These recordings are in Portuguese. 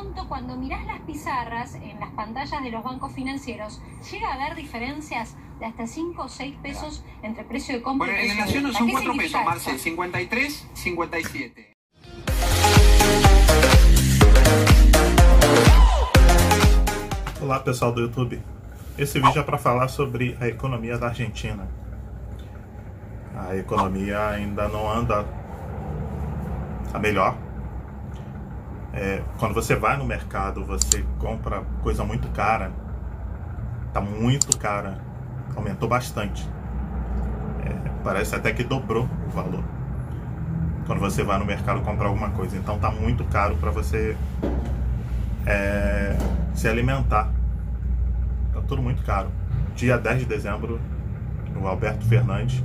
Pronto, cuando mirás las pizarras en las pantallas de los bancos financieros, llega a haber diferencias de hasta 5 o 6 pesos entre precio de compra Bueno, y en precio la de Nación venta. son ¿Qué 4 significa pesos? Marcel. 53, 57. Olá pessoal do YouTube, esse vídeo é para falar sobre a economia da Argentina. A economia ainda não anda a melhor. É, quando você vai no mercado, você compra coisa muito cara, tá muito cara, aumentou bastante. É, parece até que dobrou o valor. Quando você vai no mercado comprar alguma coisa, então tá muito caro para você é, se alimentar. Tá tudo muito caro. Dia 10 de dezembro, o Alberto Fernandes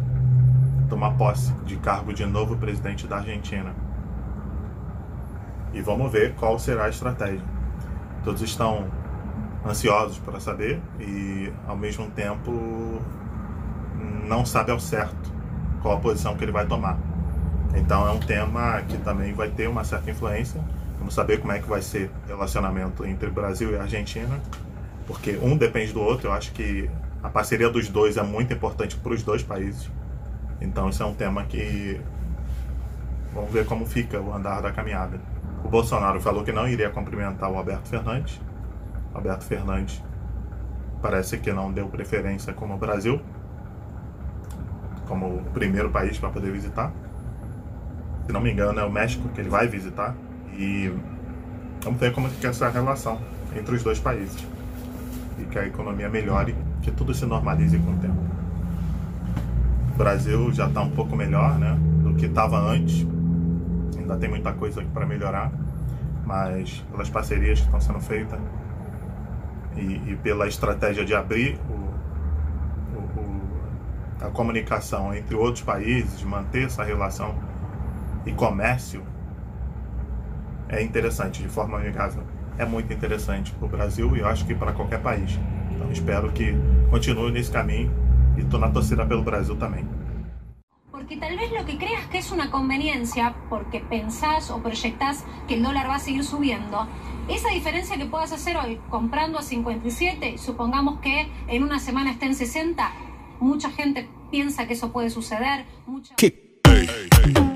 toma posse de cargo de novo presidente da Argentina. E vamos ver qual será a estratégia. Todos estão ansiosos para saber e, ao mesmo tempo, não sabe ao certo qual a posição que ele vai tomar. Então é um tema que também vai ter uma certa influência. Vamos saber como é que vai ser o relacionamento entre Brasil e Argentina, porque um depende do outro. Eu acho que a parceria dos dois é muito importante para os dois países. Então isso é um tema que vamos ver como fica o andar da caminhada. O Bolsonaro falou que não iria cumprimentar o Alberto Fernandes. Alberto Fernandes parece que não deu preferência como o Brasil, como o primeiro país para poder visitar. Se não me engano, é o México que ele vai visitar. E vamos ver como fica essa relação entre os dois países. E que a economia melhore, que tudo se normalize com o tempo. O Brasil já está um pouco melhor né, do que estava antes. Ainda tem muita coisa aqui para melhorar, mas pelas parcerias que estão sendo feitas e, e pela estratégia de abrir o, o, o, a comunicação entre outros países, de manter essa relação e comércio, é interessante, de forma amigável. É muito interessante para o Brasil e eu acho que para qualquer país. Então espero que continue nesse caminho e estou na torcida pelo Brasil também. Porque tal vez lo que creas que es una conveniencia, porque pensás o proyectás que el dólar va a seguir subiendo, esa diferencia que puedas hacer hoy comprando a 57, supongamos que en una semana esté en 60, mucha gente piensa que eso puede suceder. Mucha... Kick.